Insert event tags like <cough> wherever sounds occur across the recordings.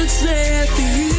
It's there for you.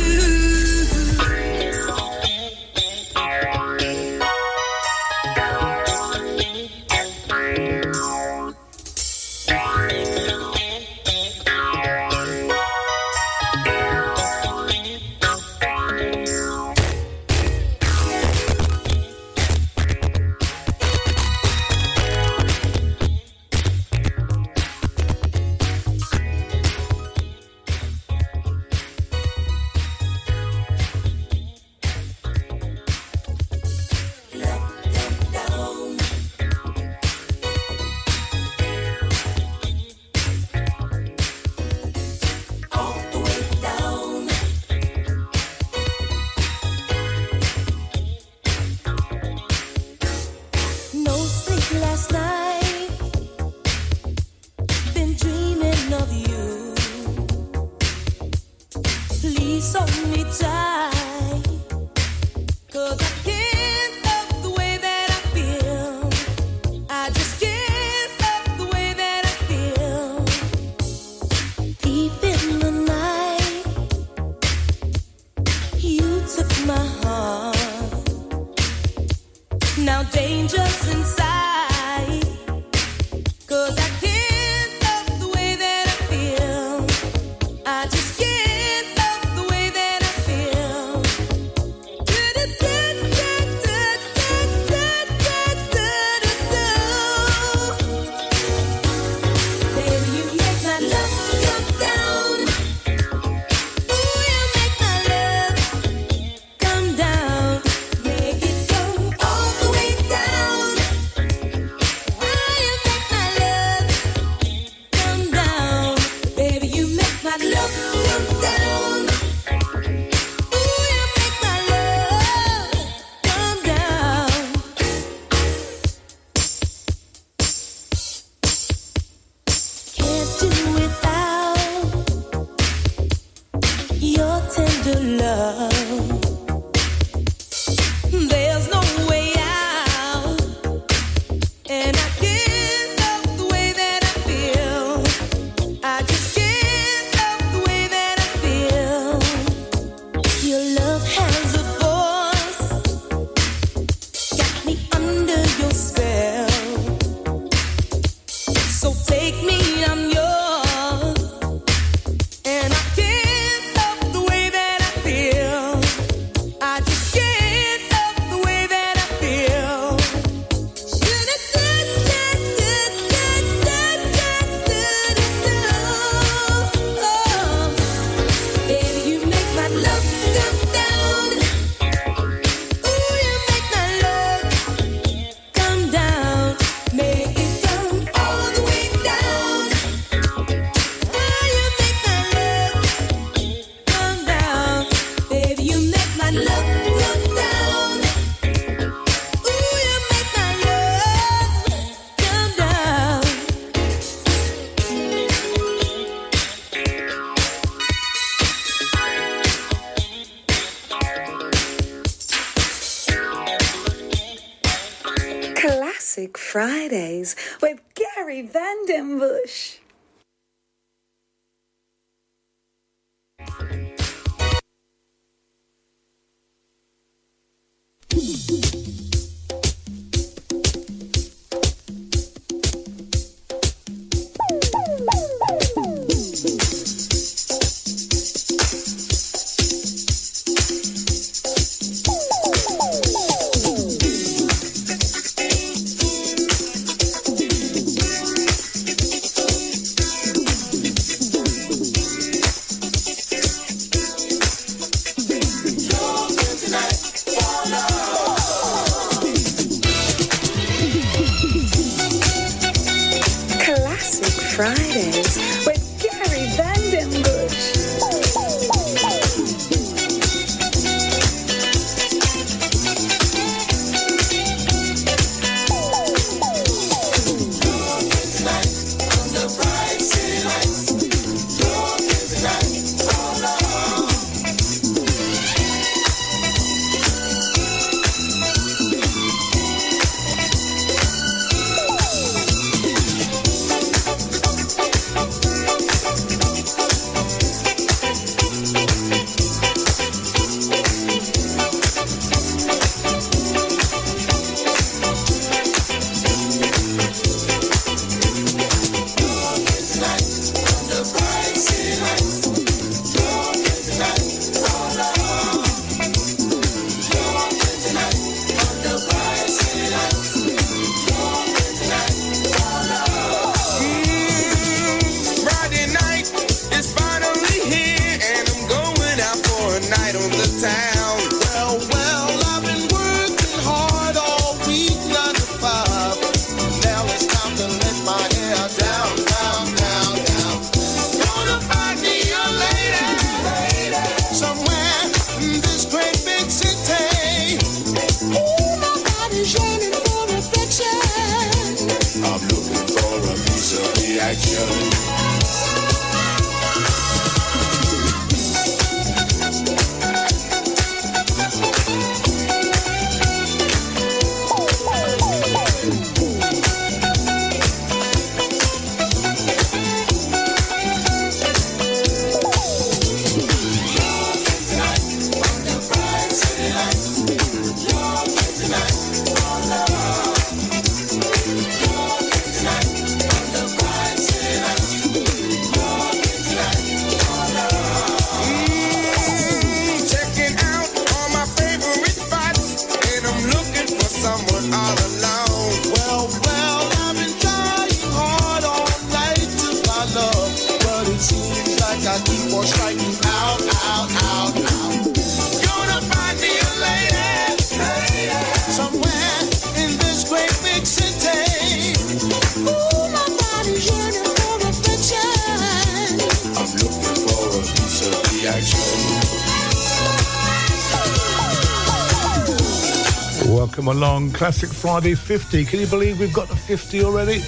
Classic Friday 50. Can you believe we've got the 50 already?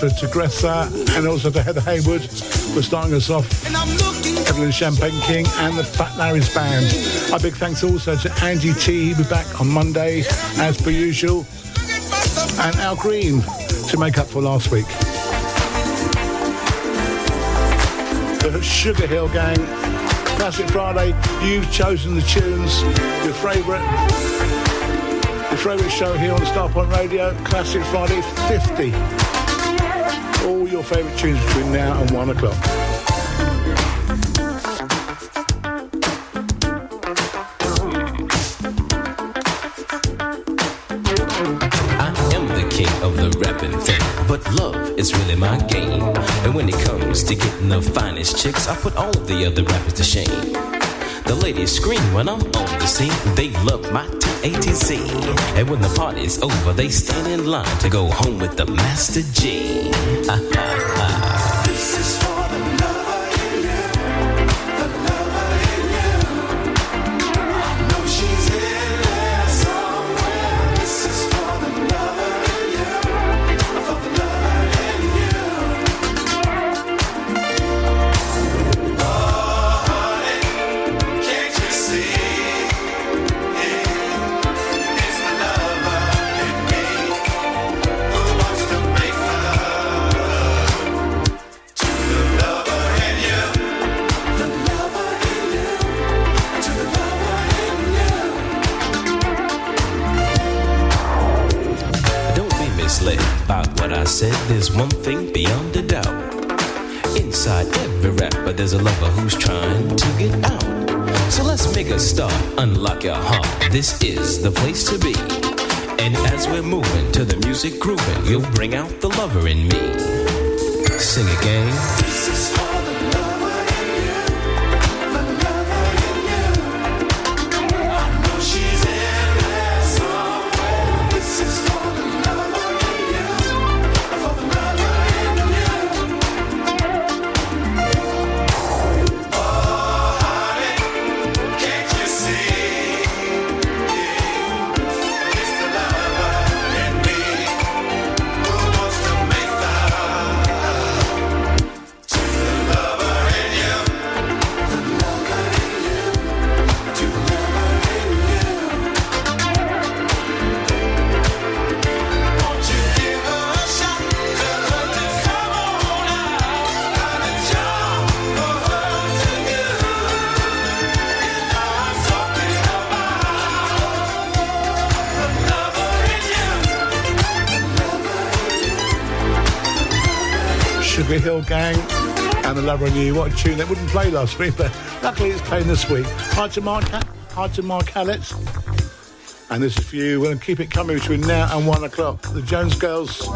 Thanks to Tigressa and also to Heather Haywood for starting us off. Evelyn Champagne King and the Fat Larry's Band. A big thanks also to Angie T. He'll be back on Monday as per usual. And Al Green to make up for last week. The Sugar Hill Gang. Classic Friday. You've chosen the tunes. Your favourite. Your favourite show here on Starpoint Radio. Classic Friday 50 all your favourite tunes between now and one o'clock. I am the king of the rapping thing, but love is really my game. And when it comes to getting the finest chicks, I put all the other rappers to shame. The ladies scream when I'm on the scene. They love my T-A-T-C. And when the party's over, they stand in line to go home with the Master G. <laughs> a lover who's trying to get out. So let's make a start, unlock your heart. This is the place to be. And as we're moving to the music grooving, you'll bring out the lover in me. Sing again. Lover in You. What a tune that wouldn't play last week, but luckily it's playing this week. Hi to Mark, hi to Mark Hallett. And this is for you. We're going to keep it coming between now and one o'clock. The Jones Girls.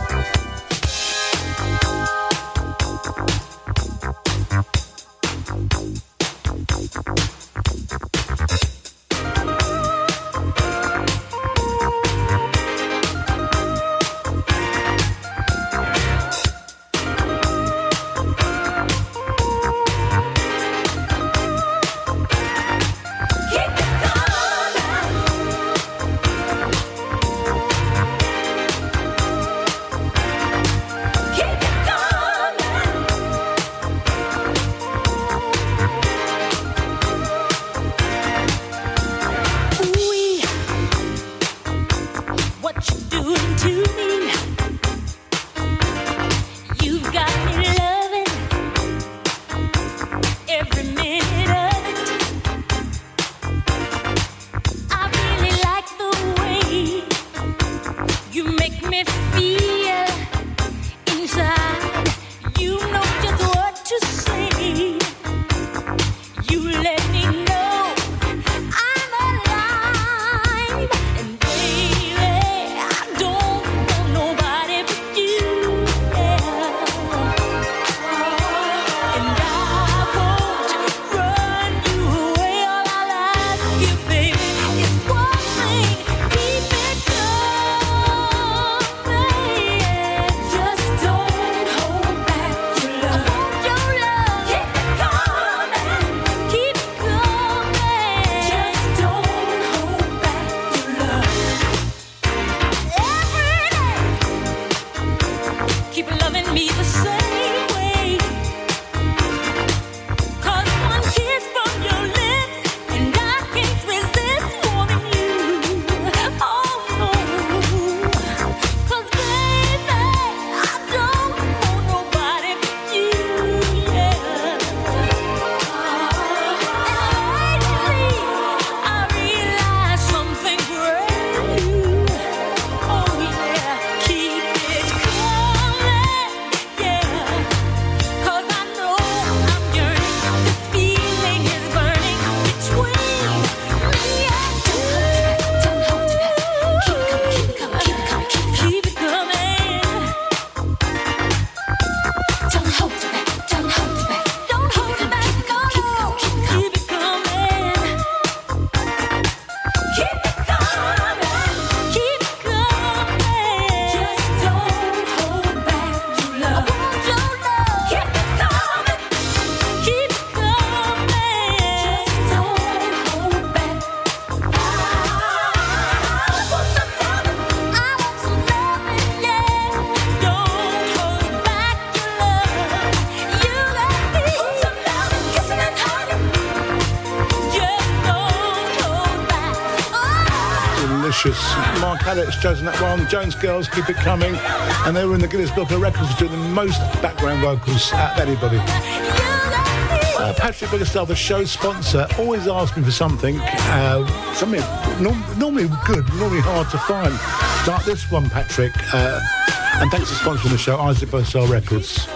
Chosen that one. Jones Girls, Keep It Coming. And they were in the Guinness Book of Records for doing the most background vocals of anybody. Uh, Patrick Biggerstaff, the show sponsor, always asks me for something, uh, something normally good, normally hard to find. Like this one, Patrick. Uh, and thanks for sponsoring the show, Isaac Bursell Records.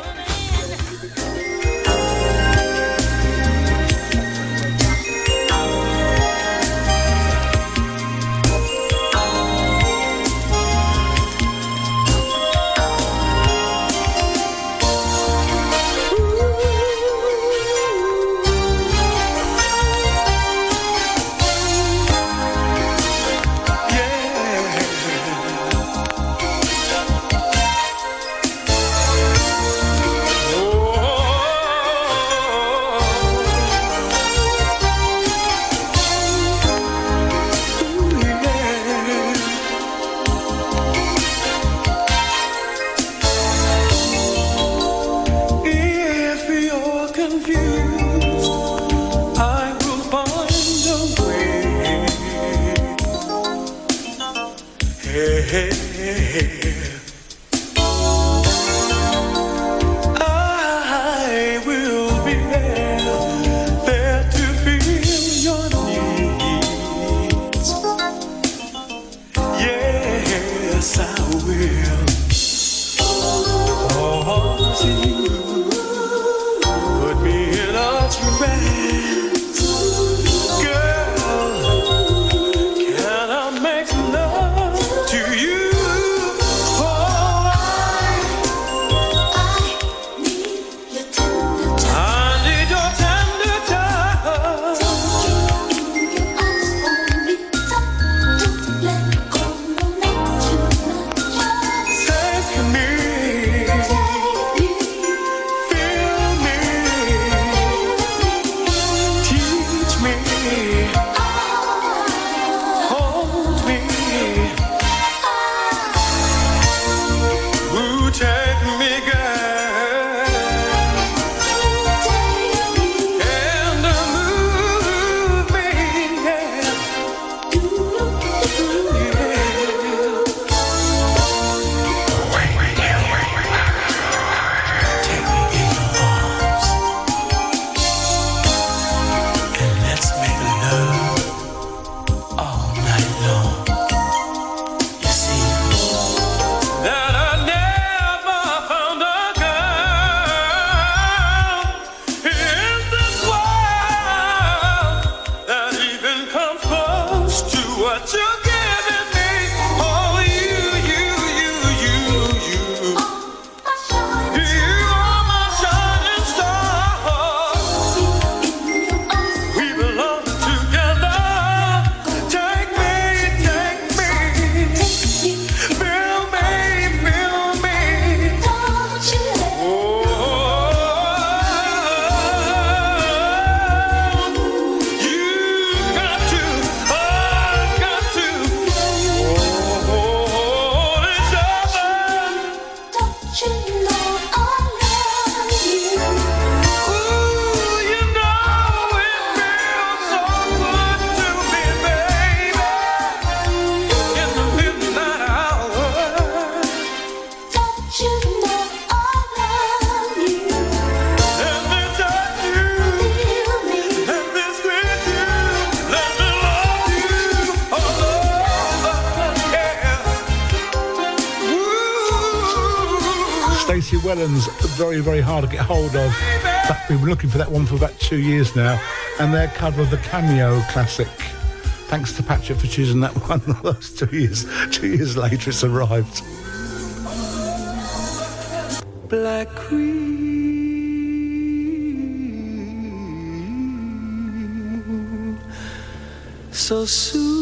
Now, and their cover of the Cameo classic. Thanks to Patrick for choosing that <laughs> one. The last two years, two years later, it's arrived. Black Queen, so soon.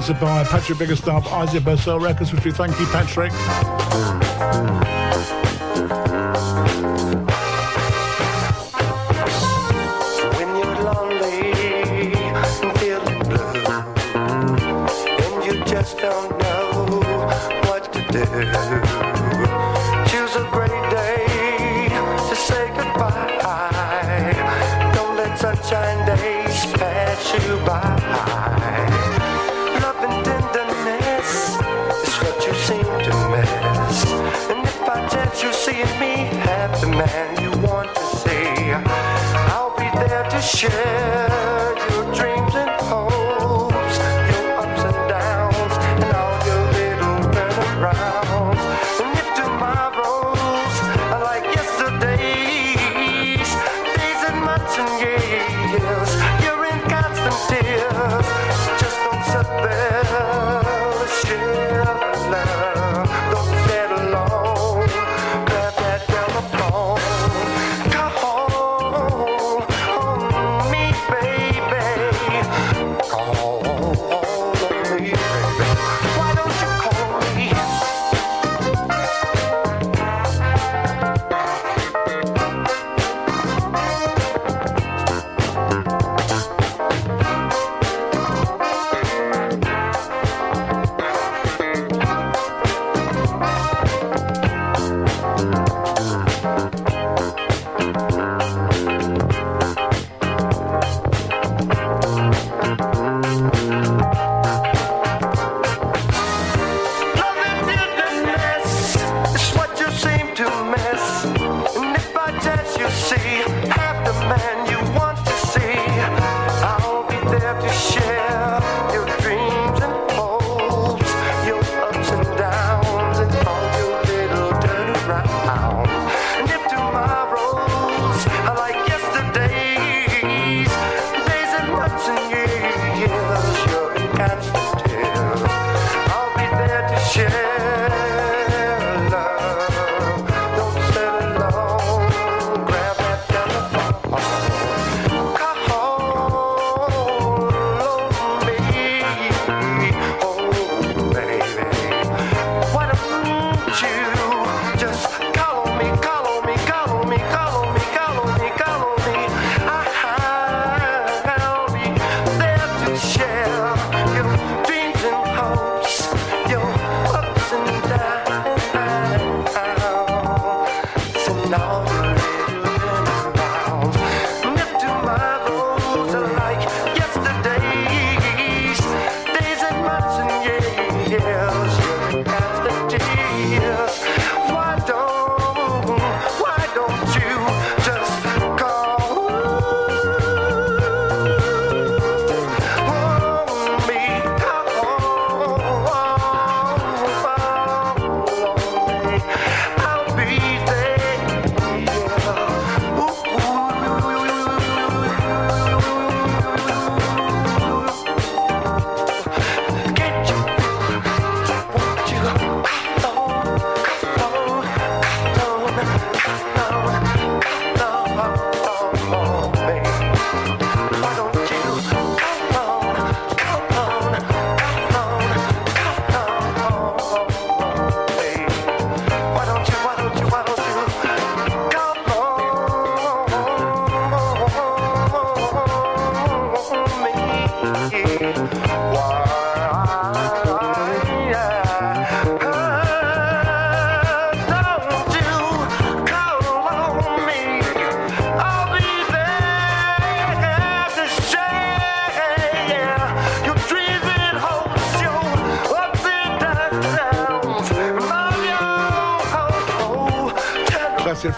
Sponsored by Patrick Biggerstaff, Isaac Bursell Records, which we thank you, Patrick. Years,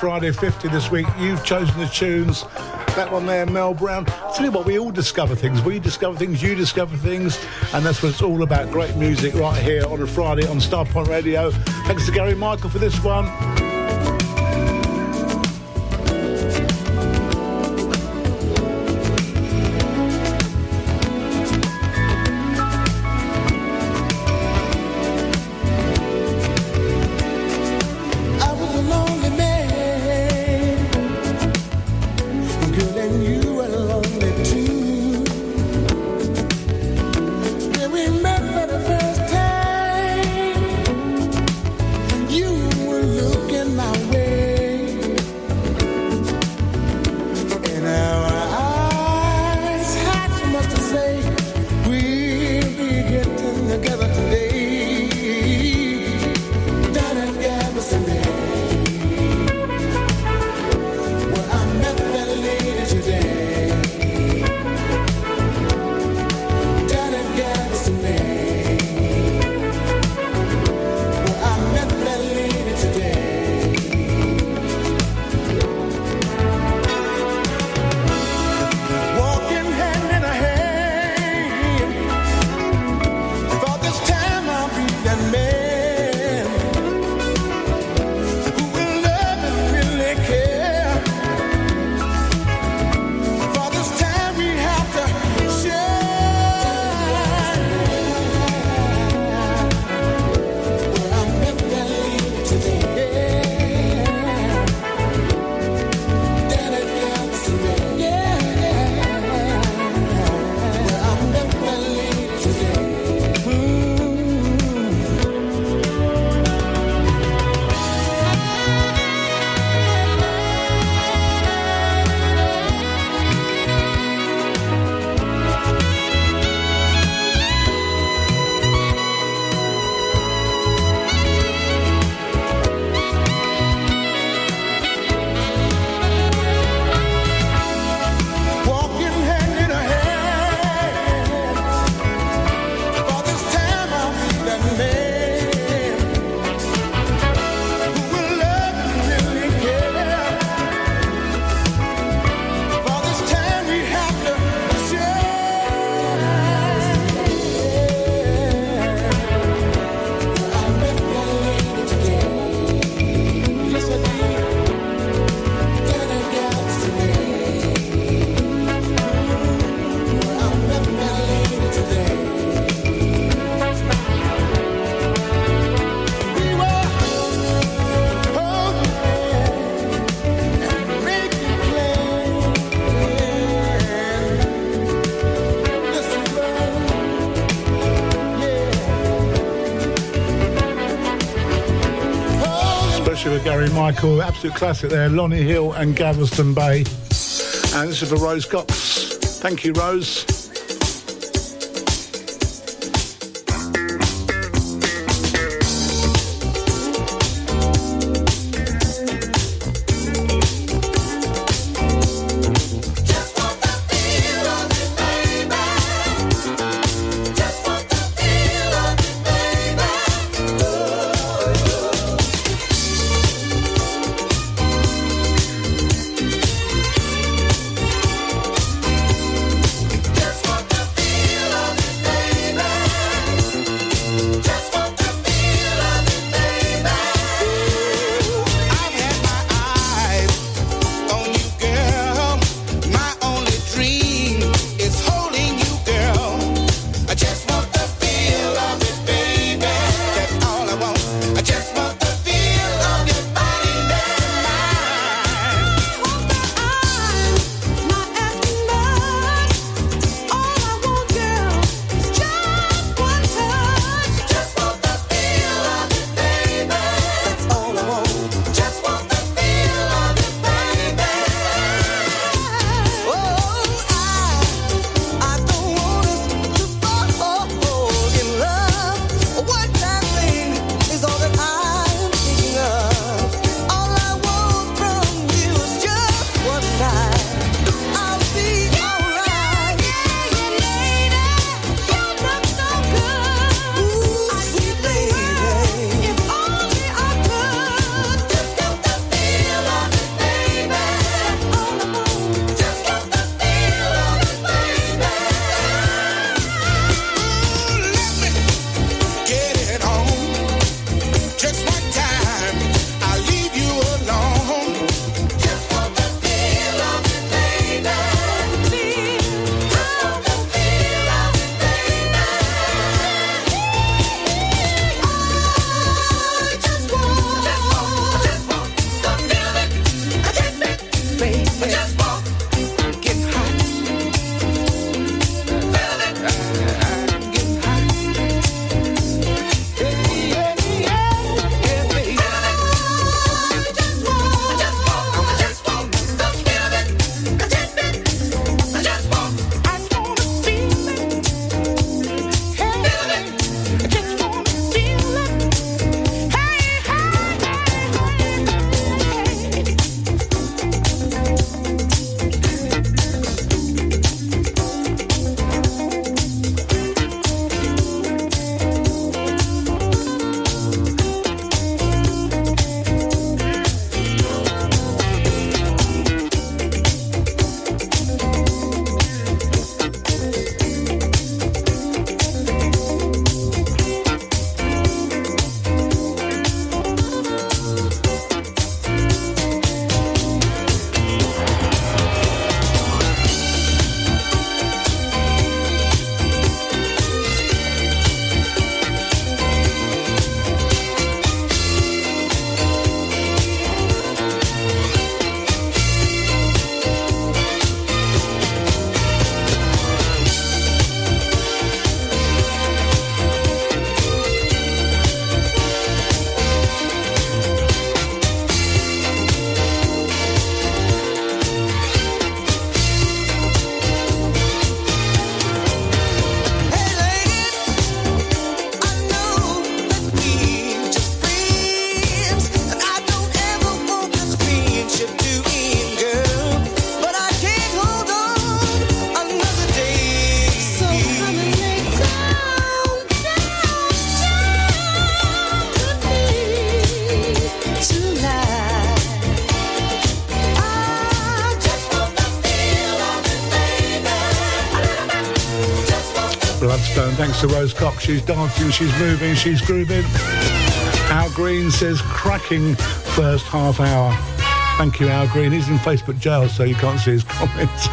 Friday 50 this week. You've chosen the tunes. That one there, Mel Brown. Tell you what, we all discover things. We discover things, you discover things, and that's what it's all about. Great music right here on a Friday on Starpoint Radio. Thanks to Gary Michael for this one. Michael, absolute classic there, Lonnie Hill and Galveston Bay. And this is for Rose Cox. Thank you, Rose. She's dancing, she's moving, she's grooving. Al Green says cracking first half hour. Thank you, Al Green. He's in Facebook jail, so you can't see his <laughs> comments.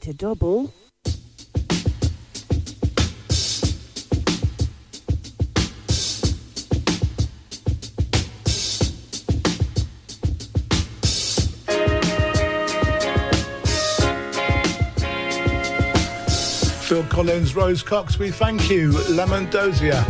Double. Phil Collins, Rose Cox, we thank you. Lamont Dozier.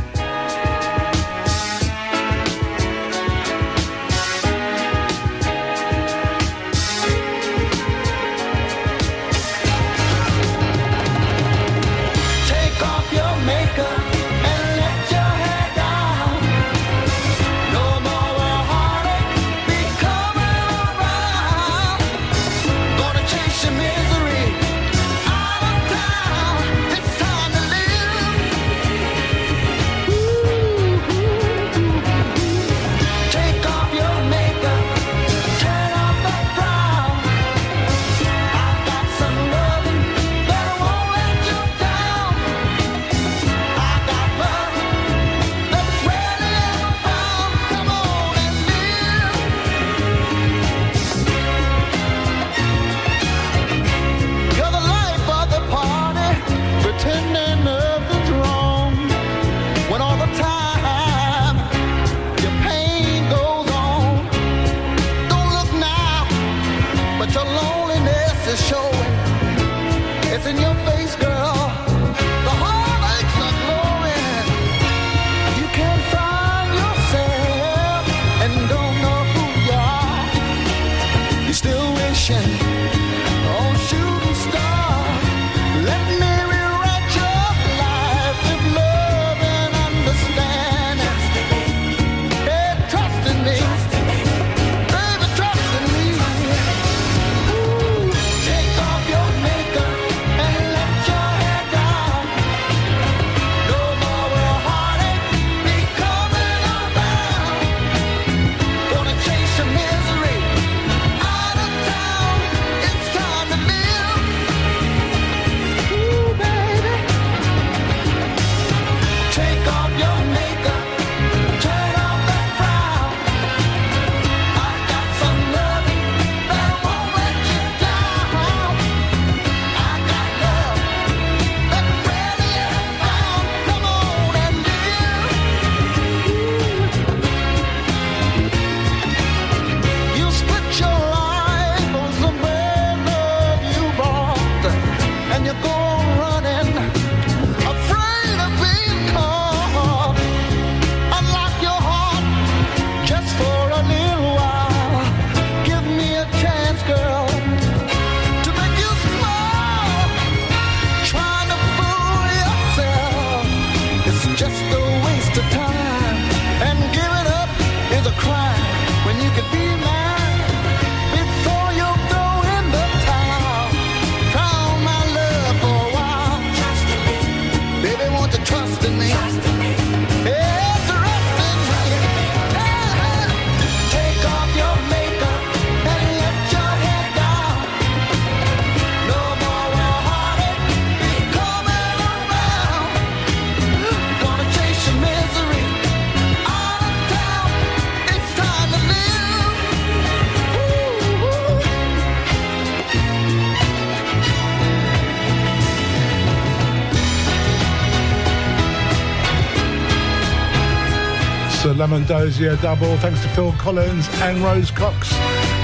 Lamont Dozier double. Thanks to Phil Collins and Rose Cox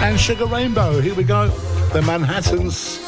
and Sugar Rainbow. Here we go. The Manhattans.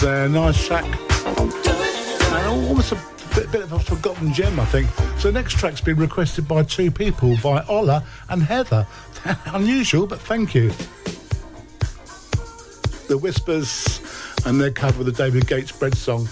There. Nice track. And almost a bit, bit, of a forgotten gem, I think. So the next track's been requested by two people, by Ola and Heather. <laughs> Unusual, but thank you. The Whispers and their cover of the David Gates Bread song.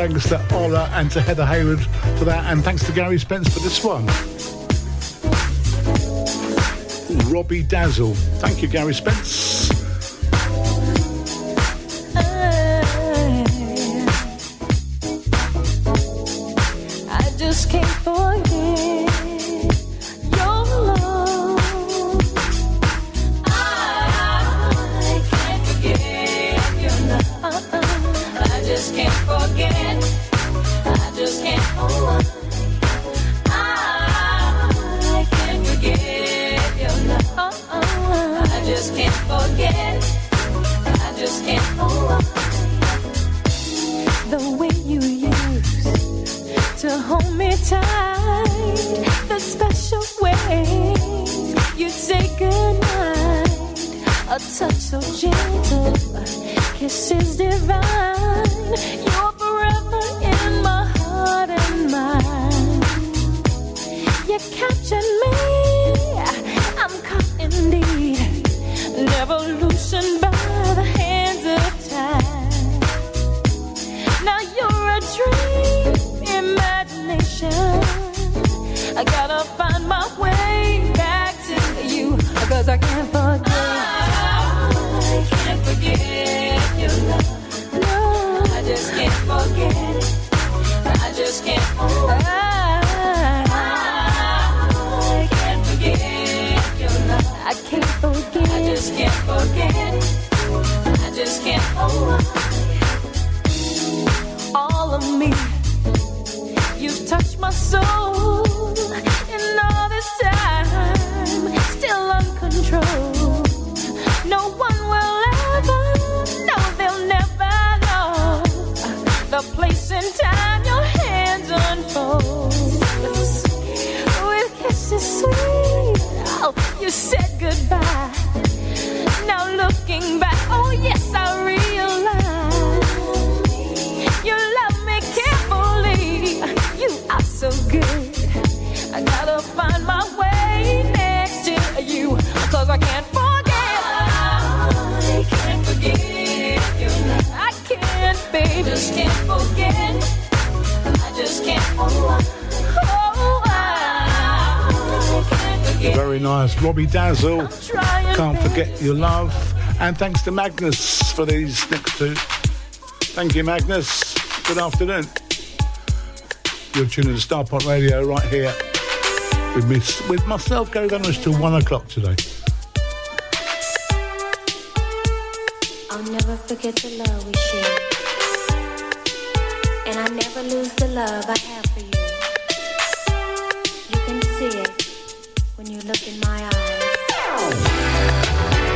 Thanks to Ola and to Heather Hayward for that, and thanks to Gary Spence for this one. Robbie Dazzle. Thank you, Gary Spence. Robbie Can't Forget Your Love. And thanks to Magnus for these next two. Thank you, Magnus. Good afternoon. You're tuning to Starpot Radio right here with, me, with myself, Gary Venables, till one o'clock today. I'll never forget the love we shared. And I never lose the love I have for you. You can see it when you look in my eyes. Good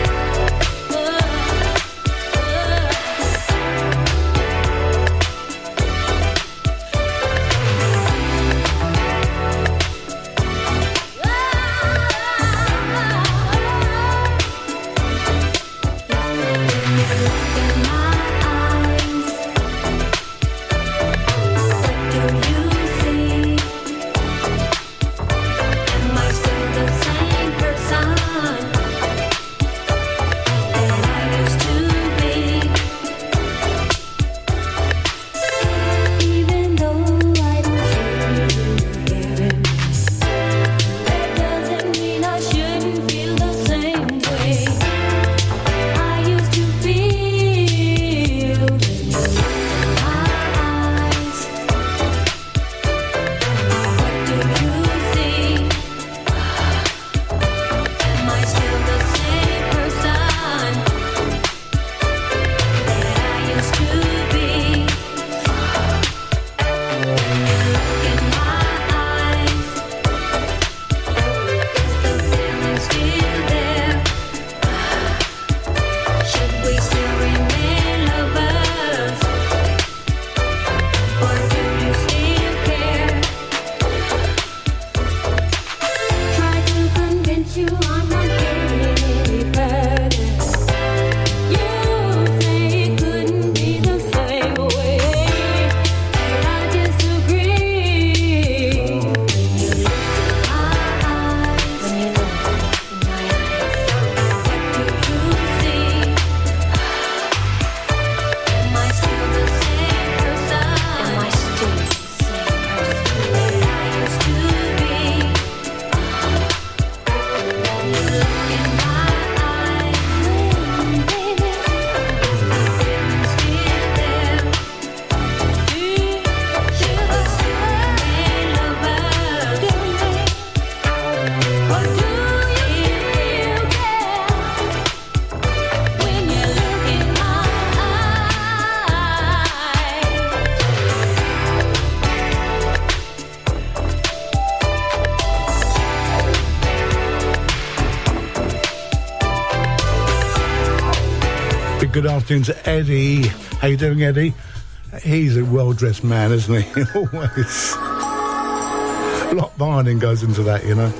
afternoon to Eddie. How you doing, Eddie? He's a well-dressed man, isn't he? <laughs> Always. A lot of ironing goes into that, you know.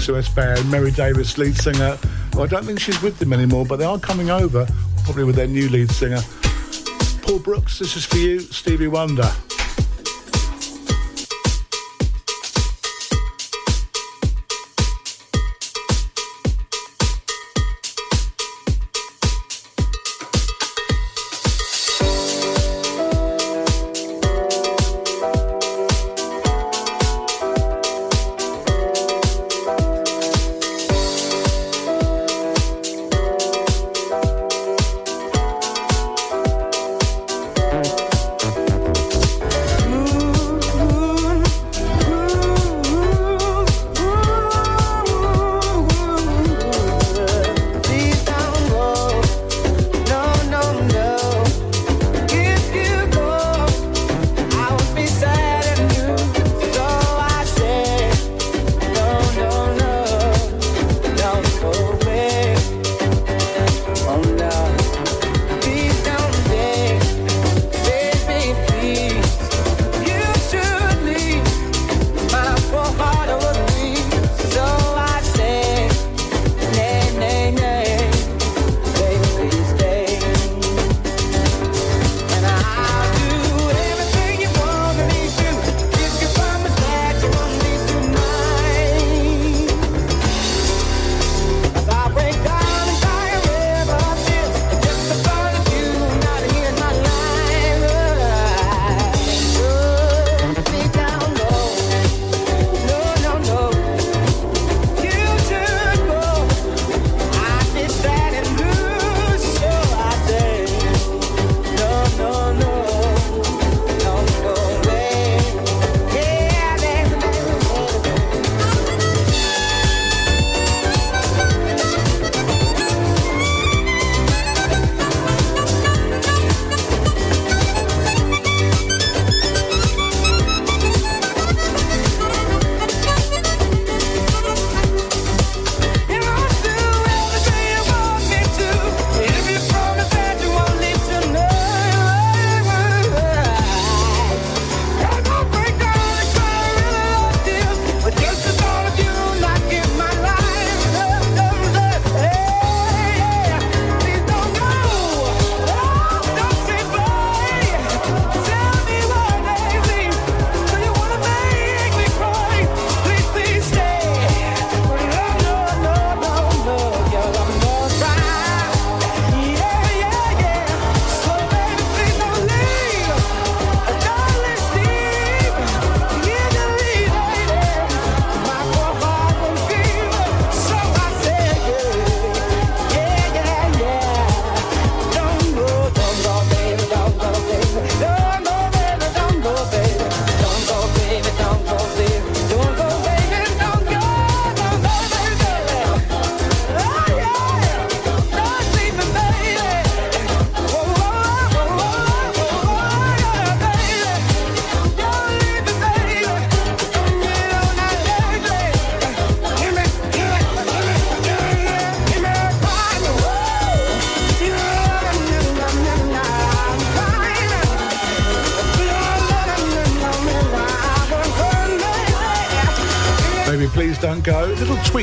SOS band, Mary Davis, lead singer. Well, I don't think she's with them anymore, but they are coming over, probably with their new lead singer. Paul Brooks, this is for you, Stevie Wonder.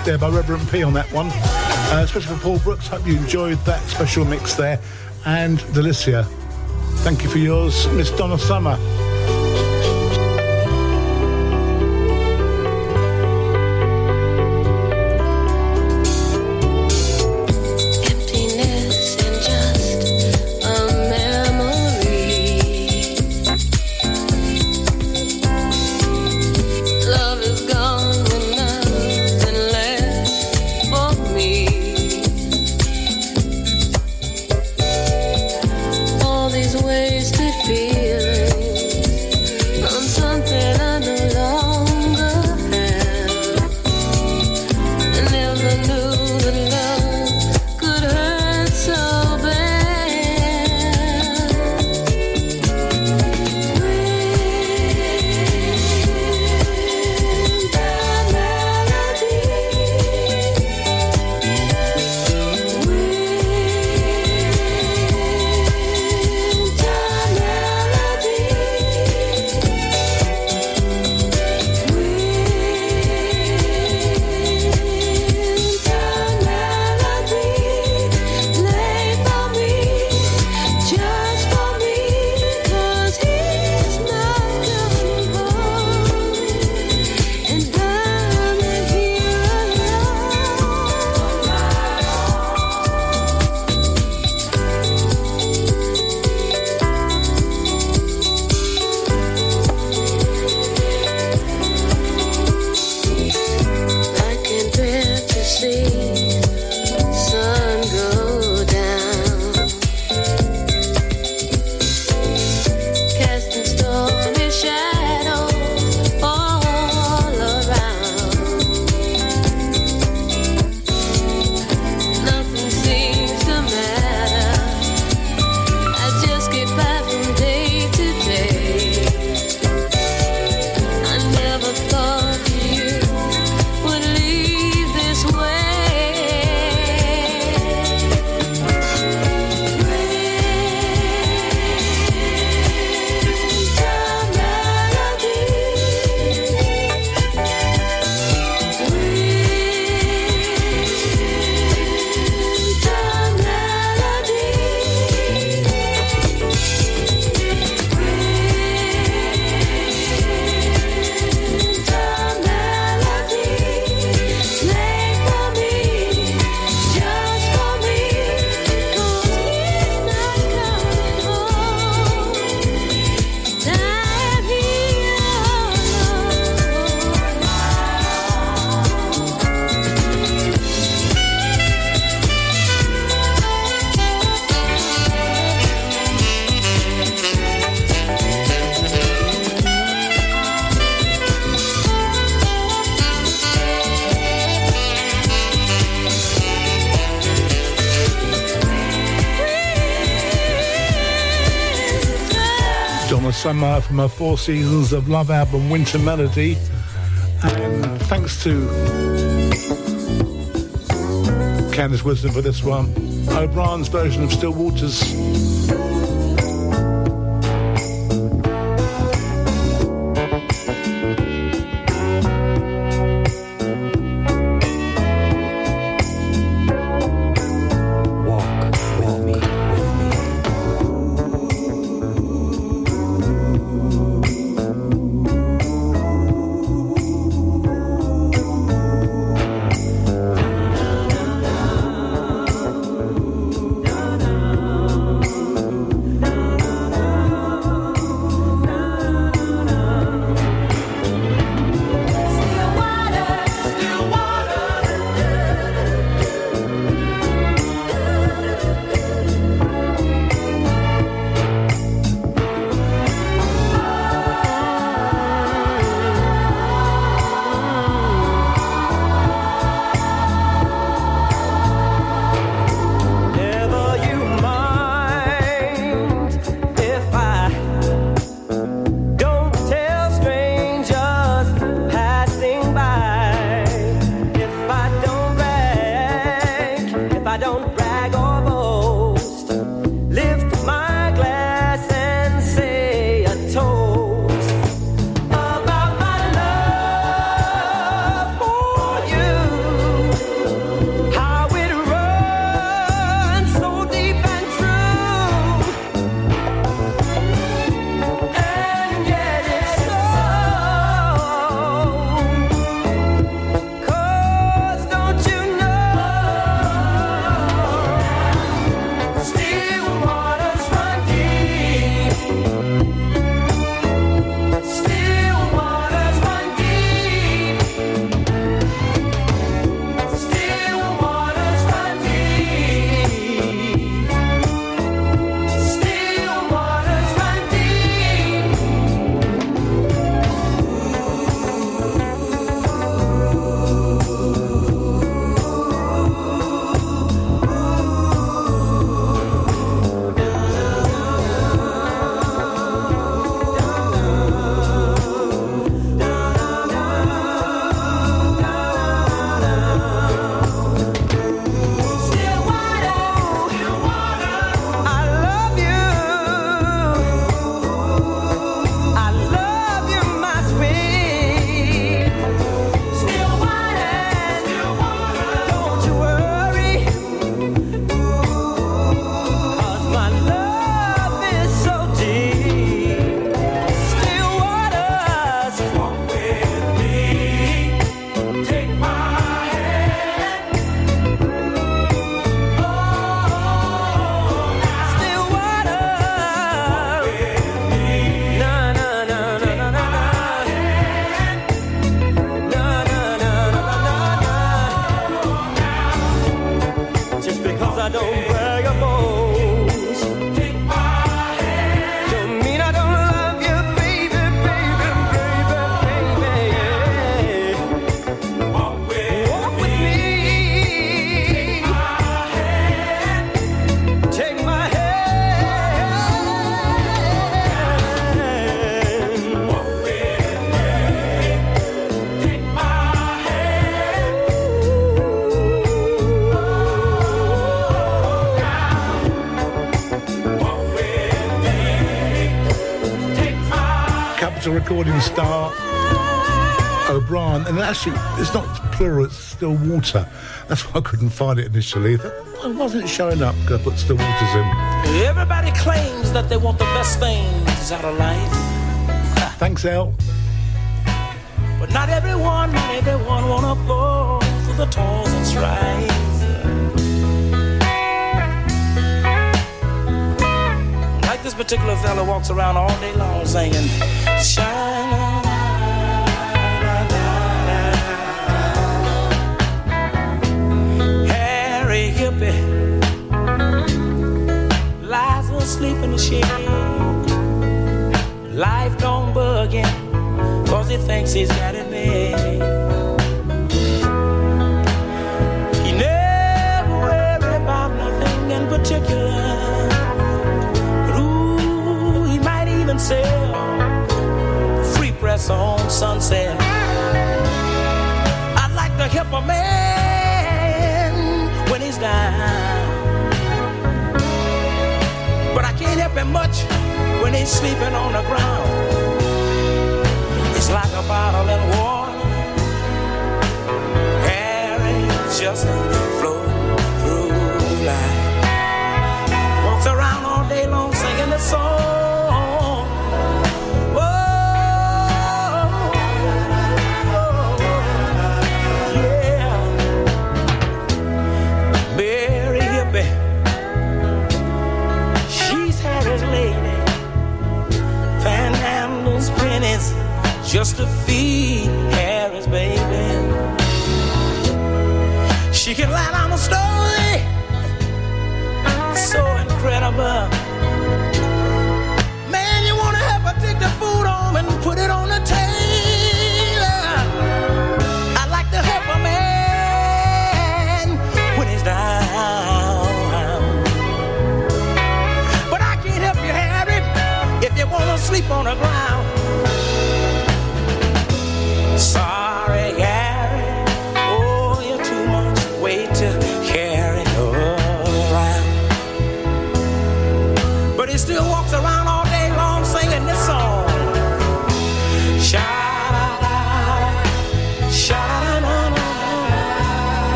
There by Reverend P on that one. Uh, especially for Paul Brooks. Hope you enjoyed that special mix there. And Delicia. Thank you for yours, Miss Donna Summer. Summer uh, from her Four Seasons of Love album, Winter Melody. And uh, thanks to Candice Wisdom for this one. O'Brien's version of Still Waters. Recording star O'Brien, and actually, it's not plural, it's still water. That's why I couldn't find it initially. I wasn't showing up because I put still waters in. Everybody claims that they want the best things out of life. Thanks, Al. But not everyone, not everyone wanna go through the toils and strife. Like this particular fella walks around all day long singing, change. Life don't bug him, cause he thinks he's got it made. He never worry about nothing in particular. But ooh, he might even sell free press on sunset. helping much when he's sleeping on the ground. It's like a bottle of water, and it just flows through life. Walks around.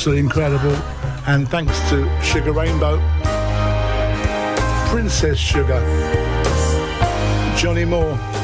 absolutely incredible. And thanks to Sugar Rainbow, Princess Sugar, Johnny Moore.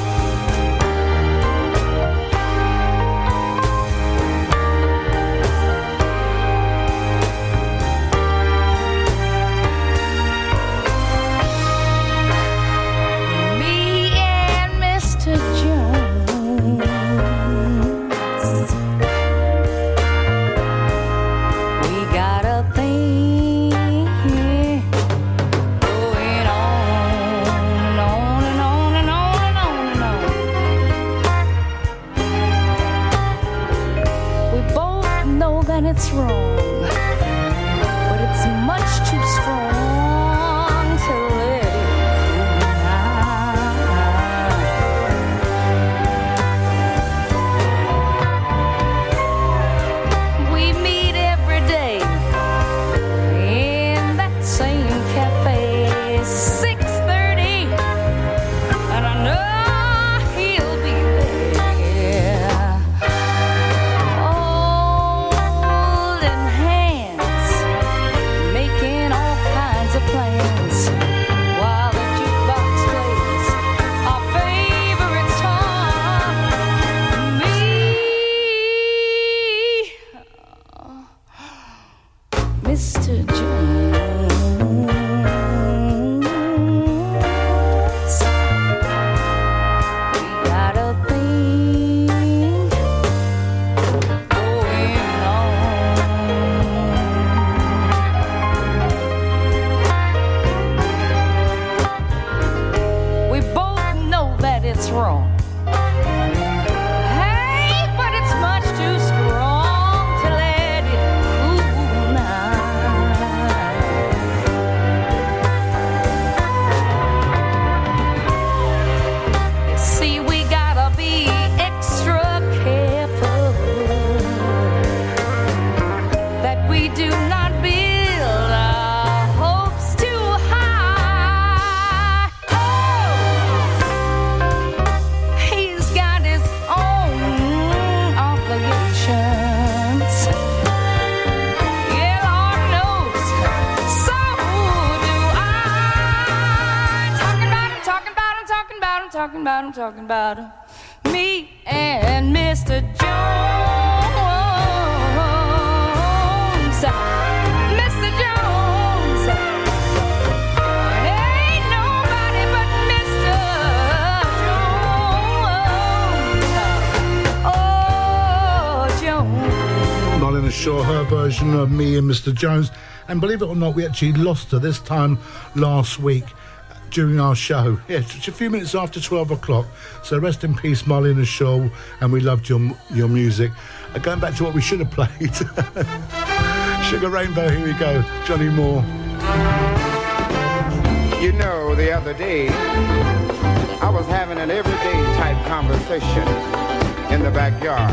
Jones. And believe it or not, we actually lost her this time last week during our show. Yeah, it's a few minutes after 12 o'clock. So rest in peace, Marlena Shaw, and we loved your your music. Uh, going back to what we should have played. <laughs> Sugar Rainbow, here we go. Johnny Moore. You know, the other day, I was having an everyday type conversation in the backyard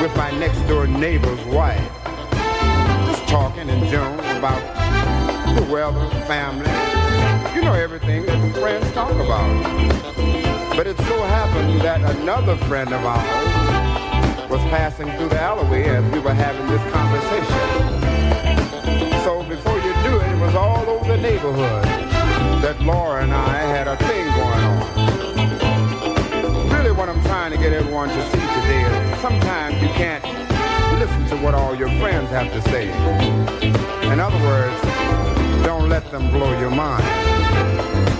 with my next door neighbor's wife. Talking and joking about the weather, family, you know everything that friends talk about. But it so happened that another friend of ours was passing through the alleyway as we were having this conversation. So before you do it, it was all over the neighborhood that Laura and I had a thing going on. Really what I'm trying to get everyone to see today is sometimes you can't listen to what all your friends have to say. In other words, don't let them blow your mind.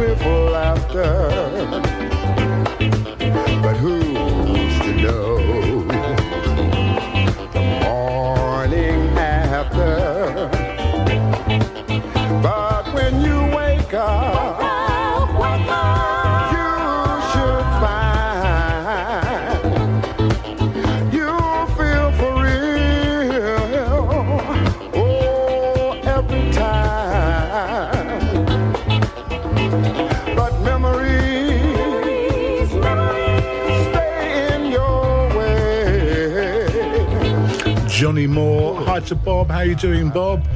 With laughter. To Bob. How you doing, Bob?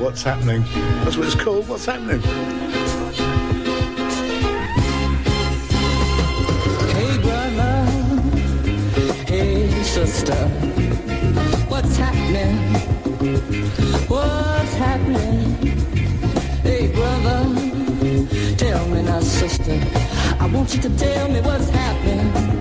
What's happening? That's what it's called. What's happening? Hey brother, hey sister, what's happening? What's happening? Hey brother, tell me now sister, I want you to tell me what's happening.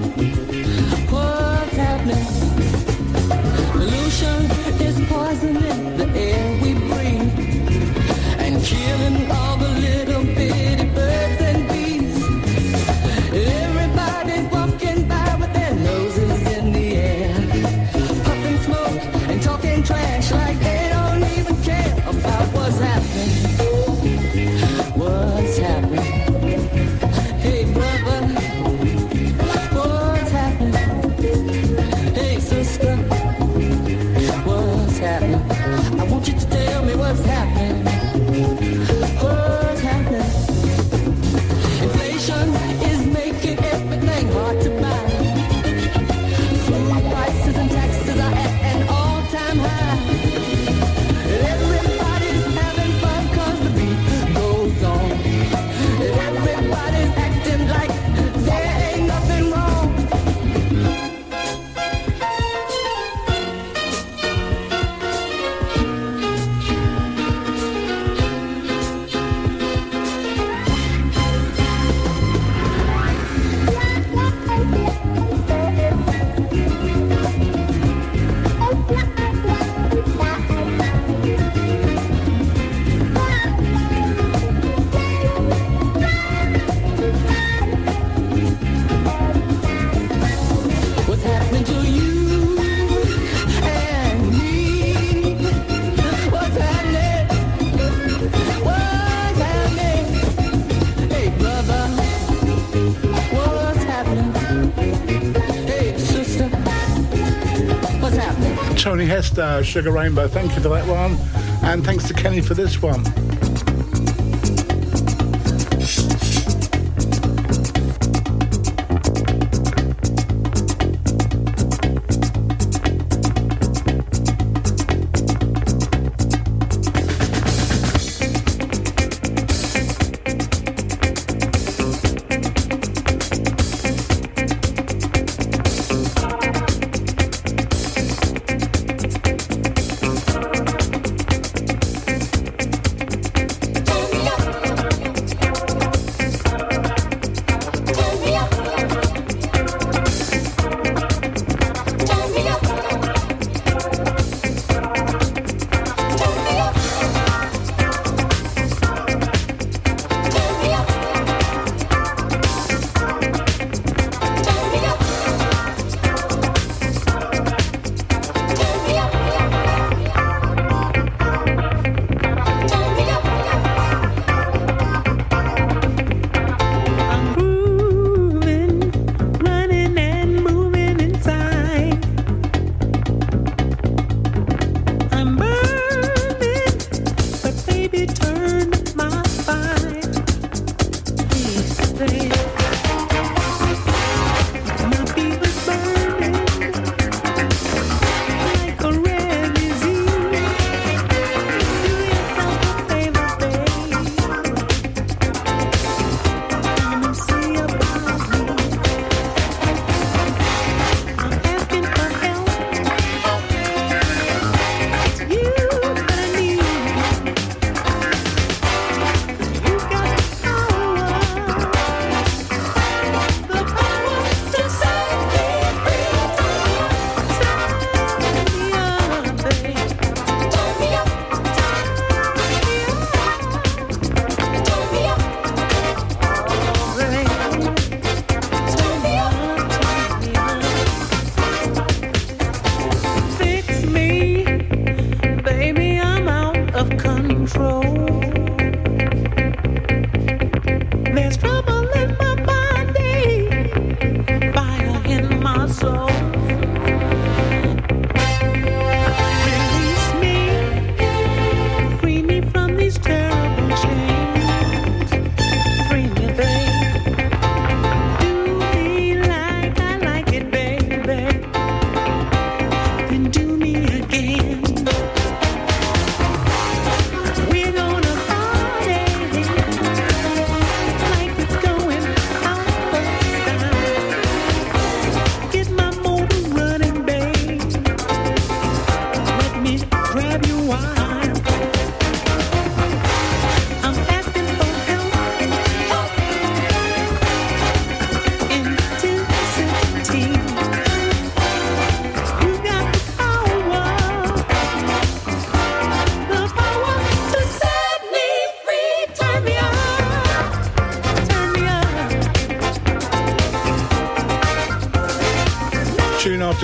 Sugar Rainbow. Thank you for that one. And thanks to Kenny for this one.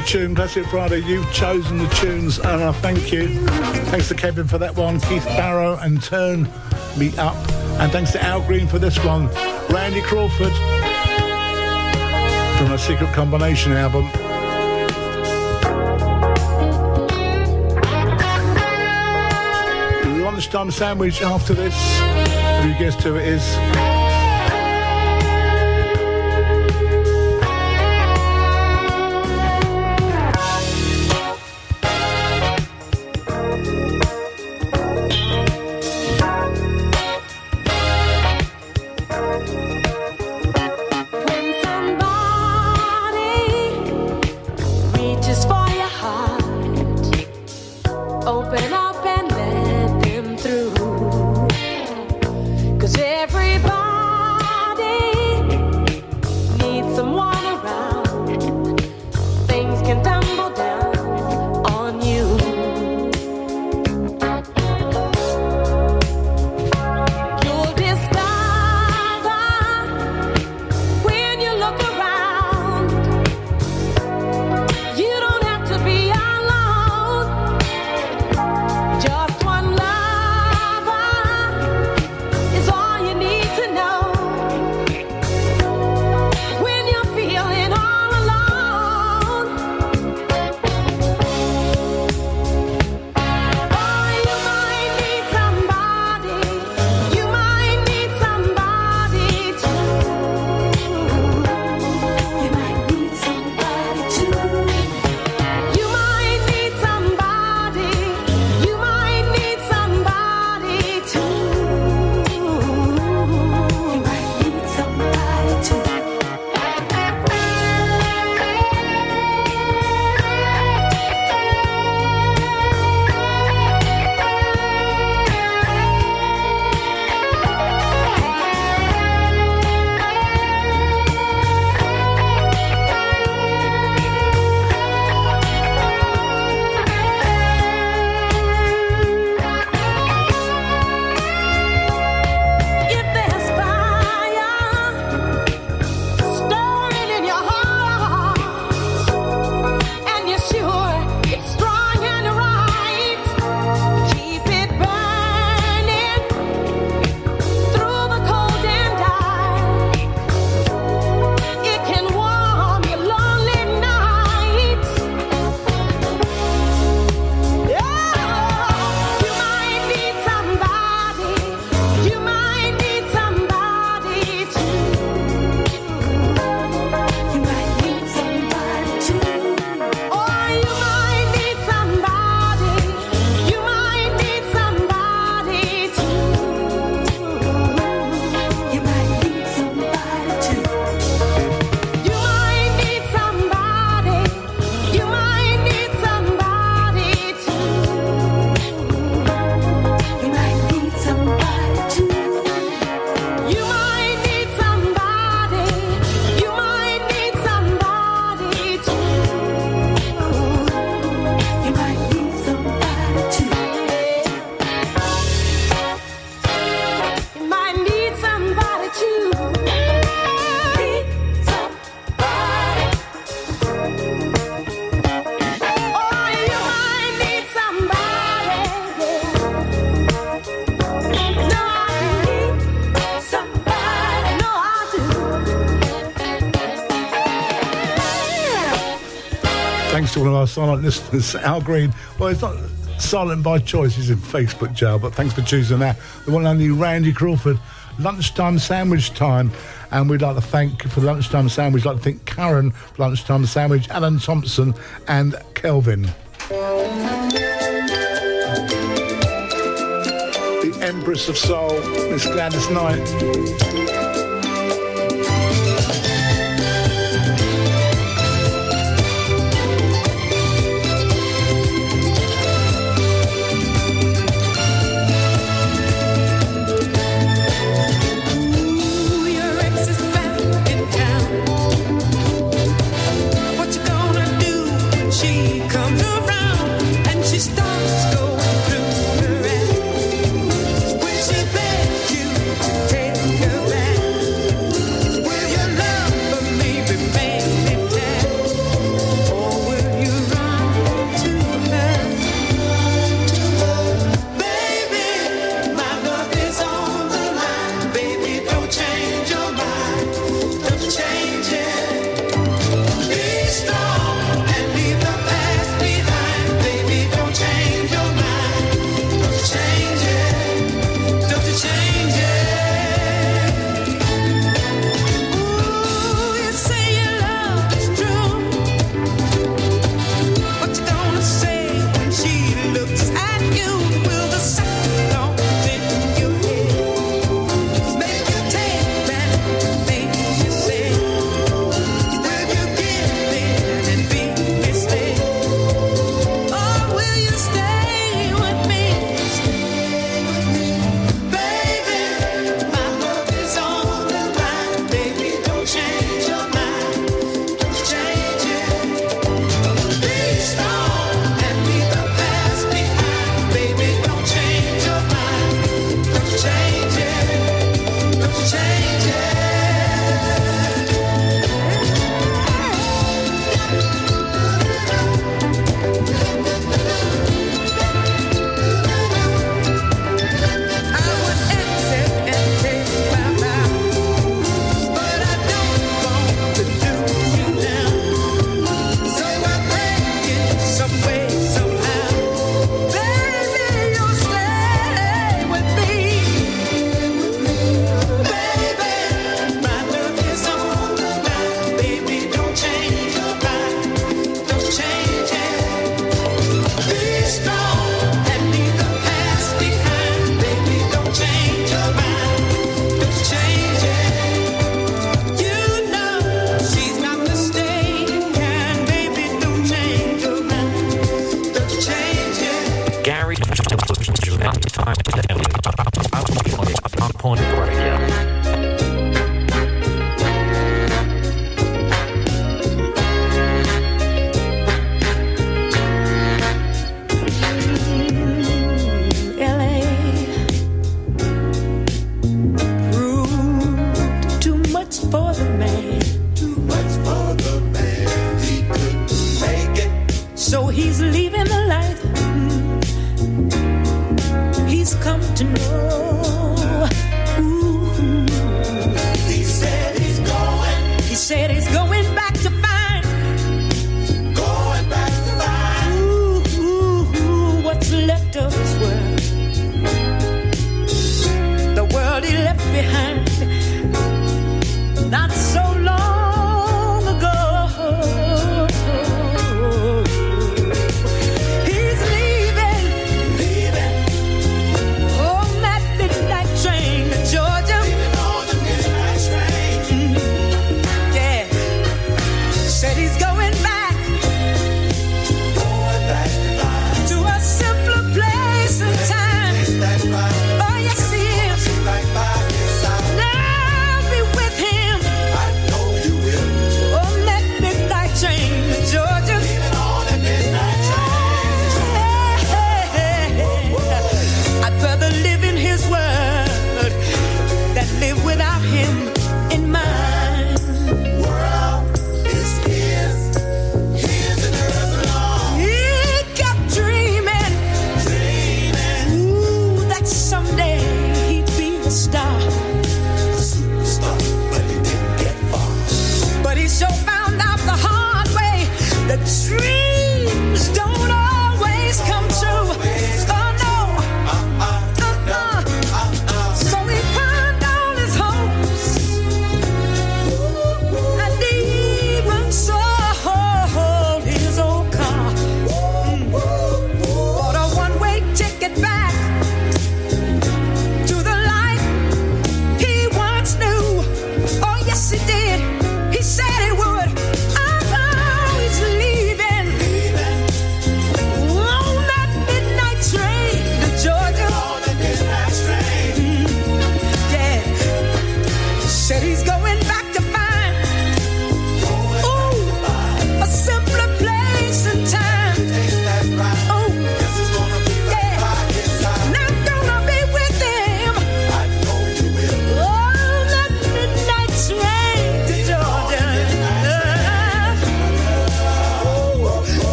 Tune, Classic Friday. You've chosen the tunes, and I thank you. Thanks to Kevin for that one, Keith Barrow, and Turn Me Up. And thanks to Al Green for this one, Randy Crawford from a Secret Combination album. Lunchtime sandwich after this. Who guessed who it is? Silent listeners, Al Green. Well, it's not silent by choice, he's in Facebook jail, but thanks for choosing that. The one and only Randy Crawford, lunchtime sandwich time. And we'd like to thank for the lunchtime sandwich, like to thank Karen for lunchtime sandwich, Alan Thompson, and Kelvin. The Empress of Soul, Miss Gladys Knight.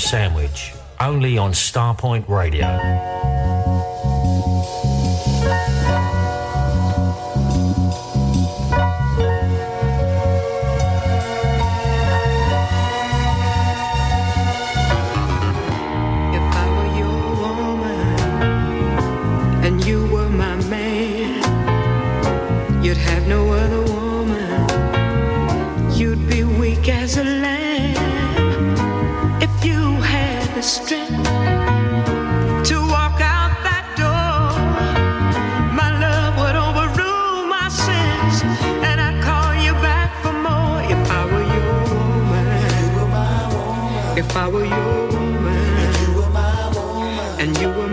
Sandwich, only on Starpoint Radio. If I were your woman, and you were my woman, and you were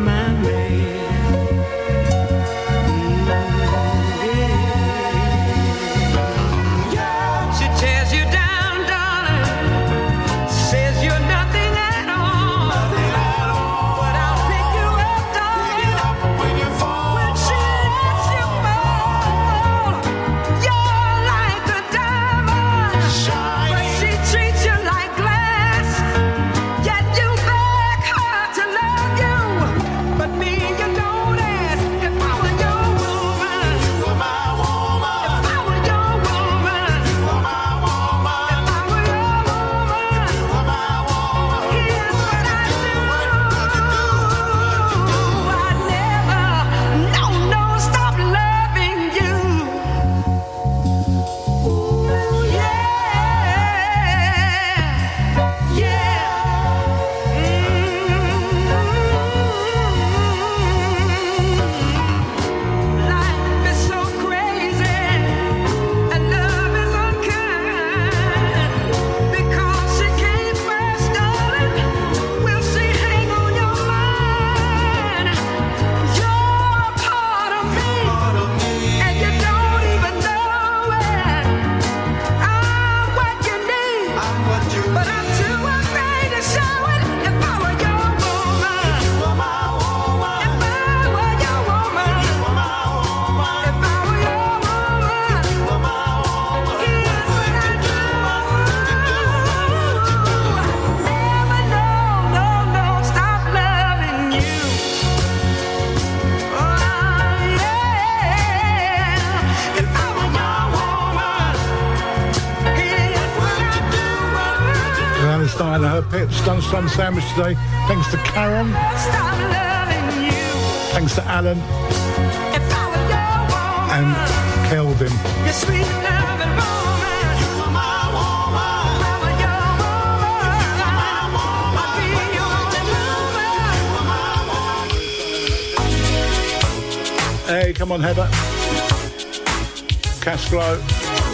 lunchtime sandwich today. Thanks to Karen. Thanks to Alan. And Kelvin. Hey, come on, Heather. Cash flow.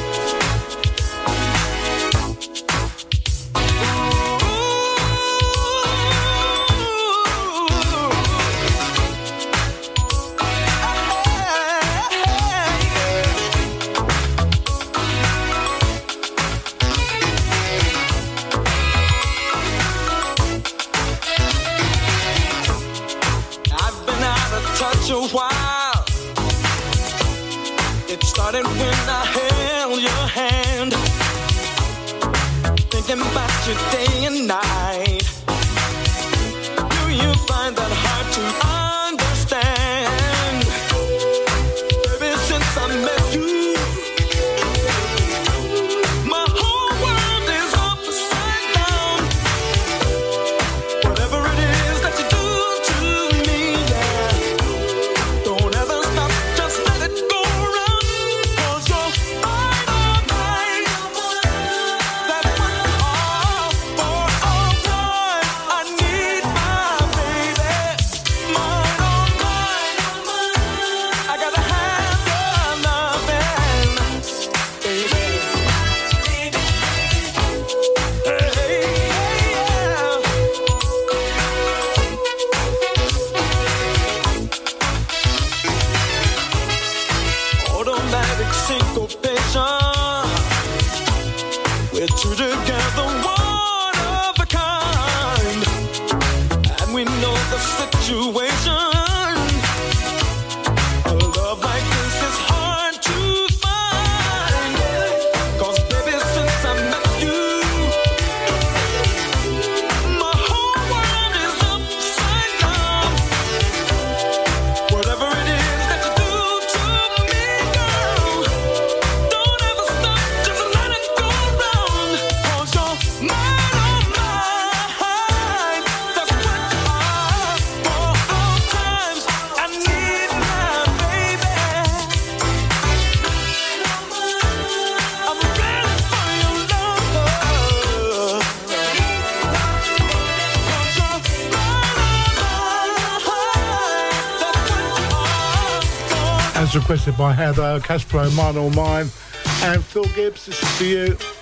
Requested by Heather, Castro, Mine All Mine, and Phil Gibbs. This is for you.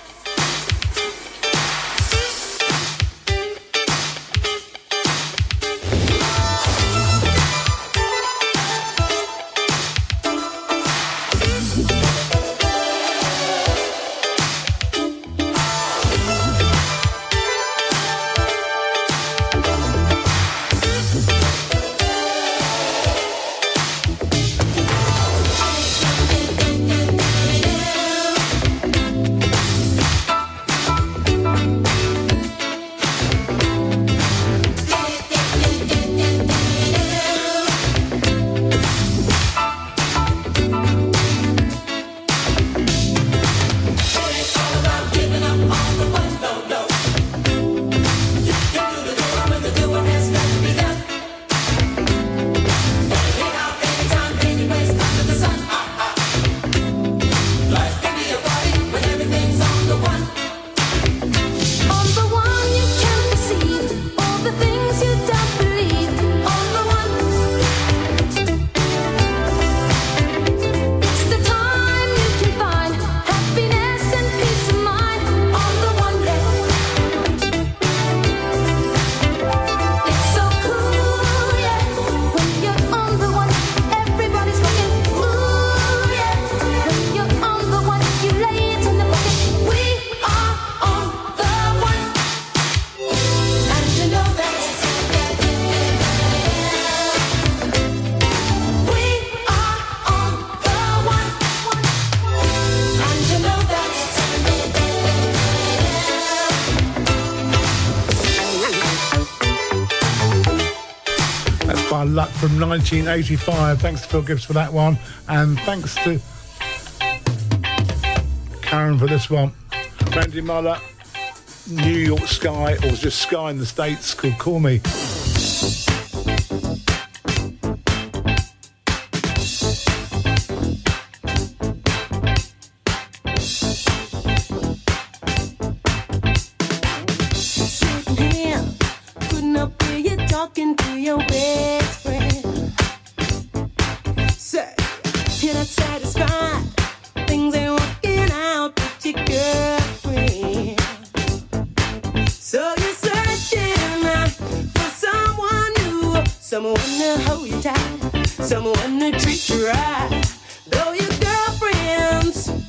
From 1985. Thanks to Phil Gibbs for that one. And thanks to Karen for this one. Randy Muller, New York Skyy, or just Skyy in the States, could Call Me. Someone to hold you tight, someone to treat you right. Though your girlfriend's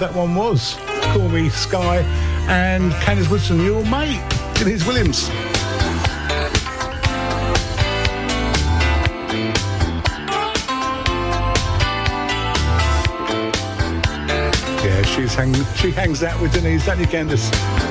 that one was. Call Me Skyy and Candice Woodson, your mate, Deniece Williams. Yeah, she's hang, she hangs out with Denise, don't you, Candice?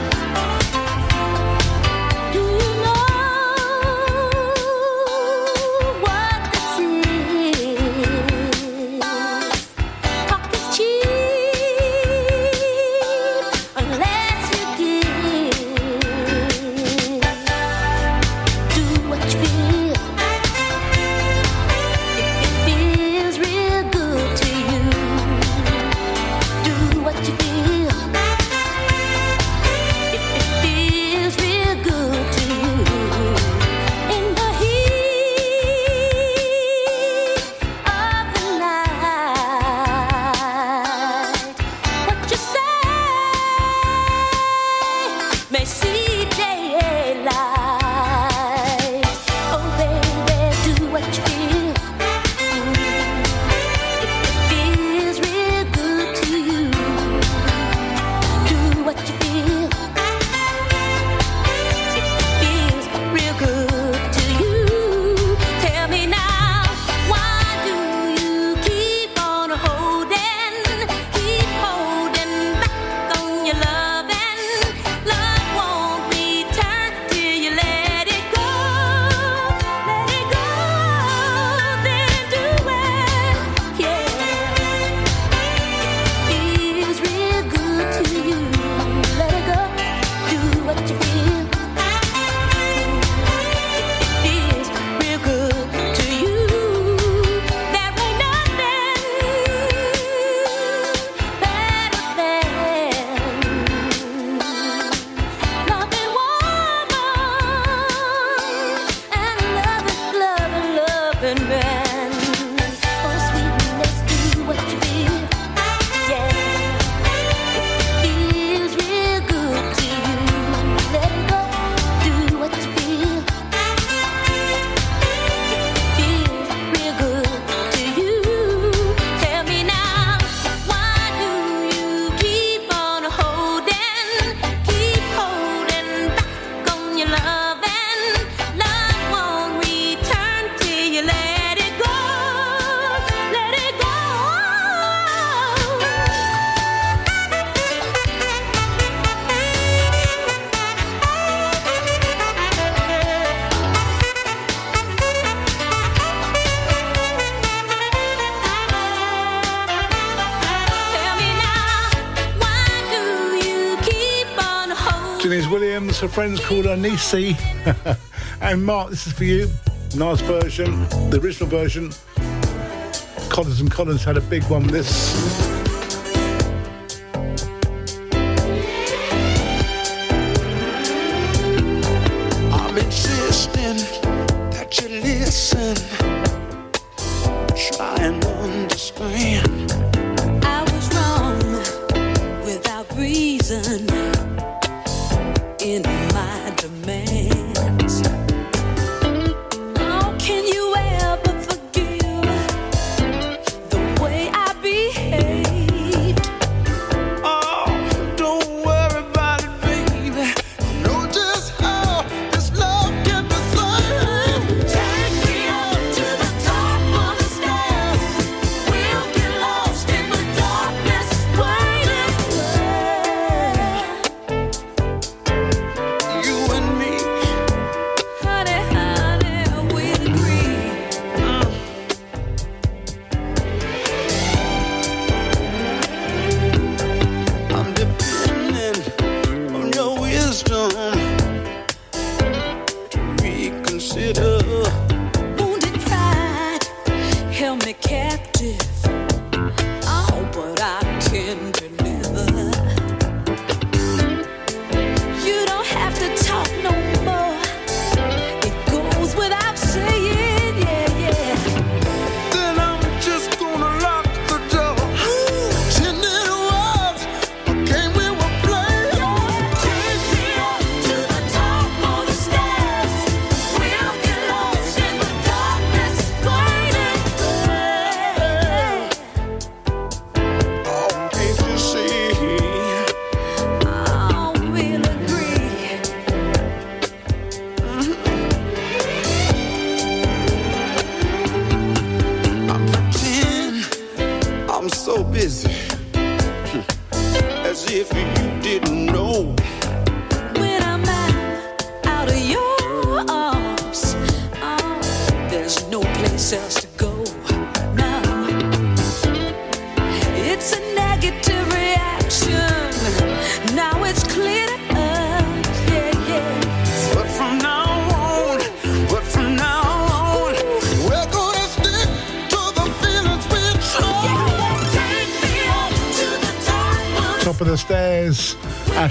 Friends called her Nisi. <laughs> and Mark, this is for you. Nice version, the original version. Collins and Collins had a big one with this.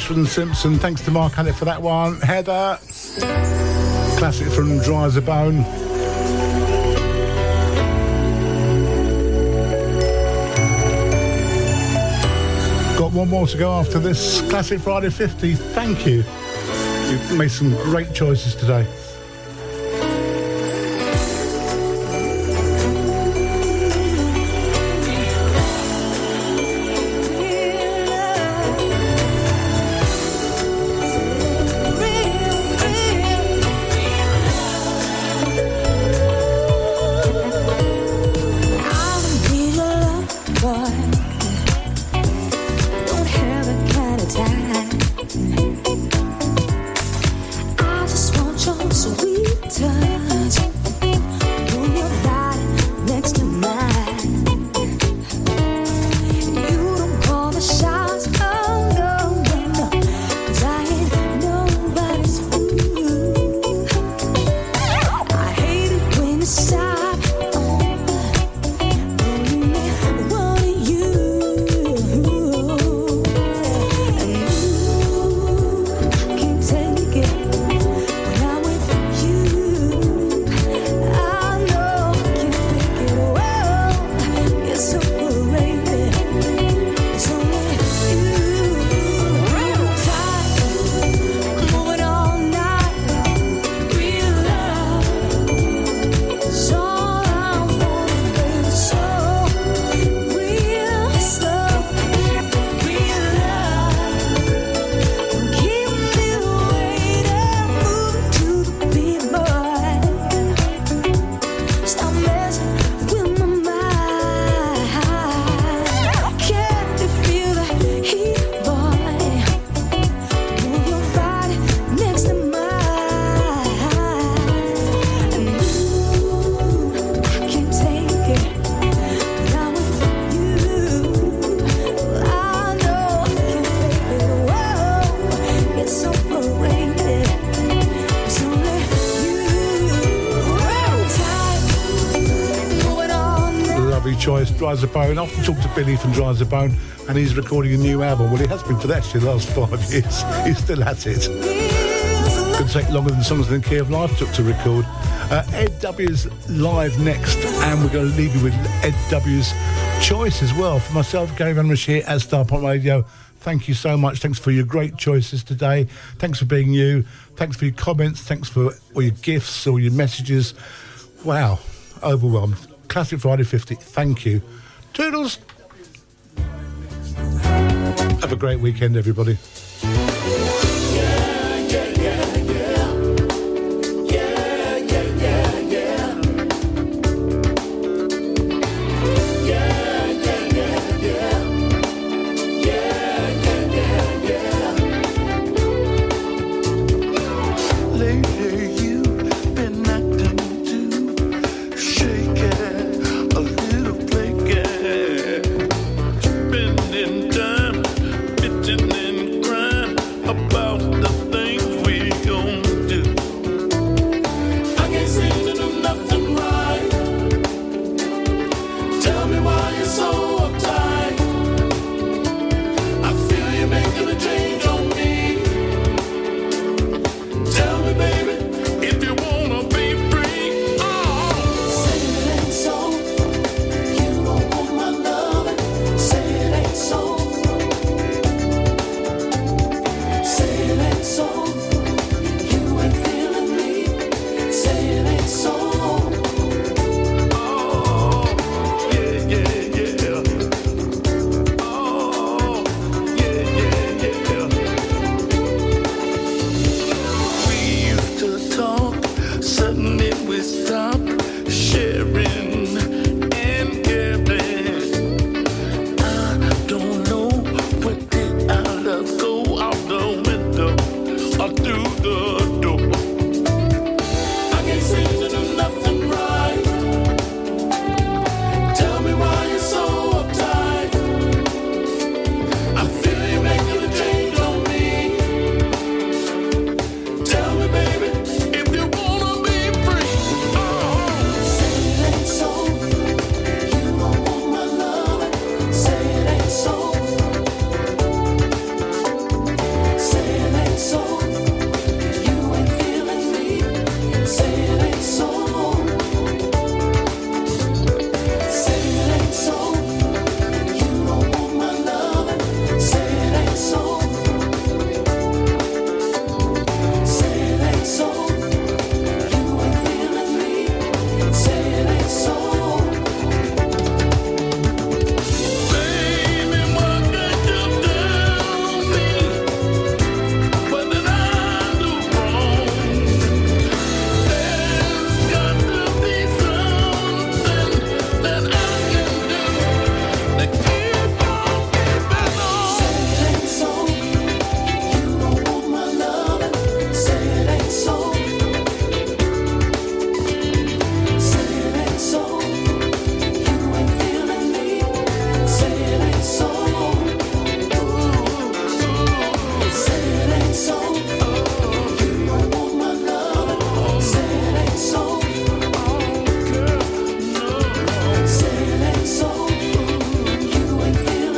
Ashford and Simpson. Thanks to Mark Hallett for that one. Heather, classic from Dry as a Bone. Got one more to go after this Classic Friday 50. Thank you. You've made some great choices today. As a Bone. I often talk to Billy from Dry as a Bone, and he's recording a new album. Well, he has been for actually the last <laughs> five years. He's still at it. Could take longer than Songs in the Key of Life took to record. Uh, Ed W's live next, and we're going to leave you with Ed W's choice as well. For myself, Gary Van Rish here at Starpoint Radio. Thank you so much. Thanks for your great choices today. Thanks for being you. Thanks for your comments. Thanks for all your gifts, all your messages. Wow, overwhelmed. Classic Friday 50. Thank you. Toodles. Have a great weekend, everybody.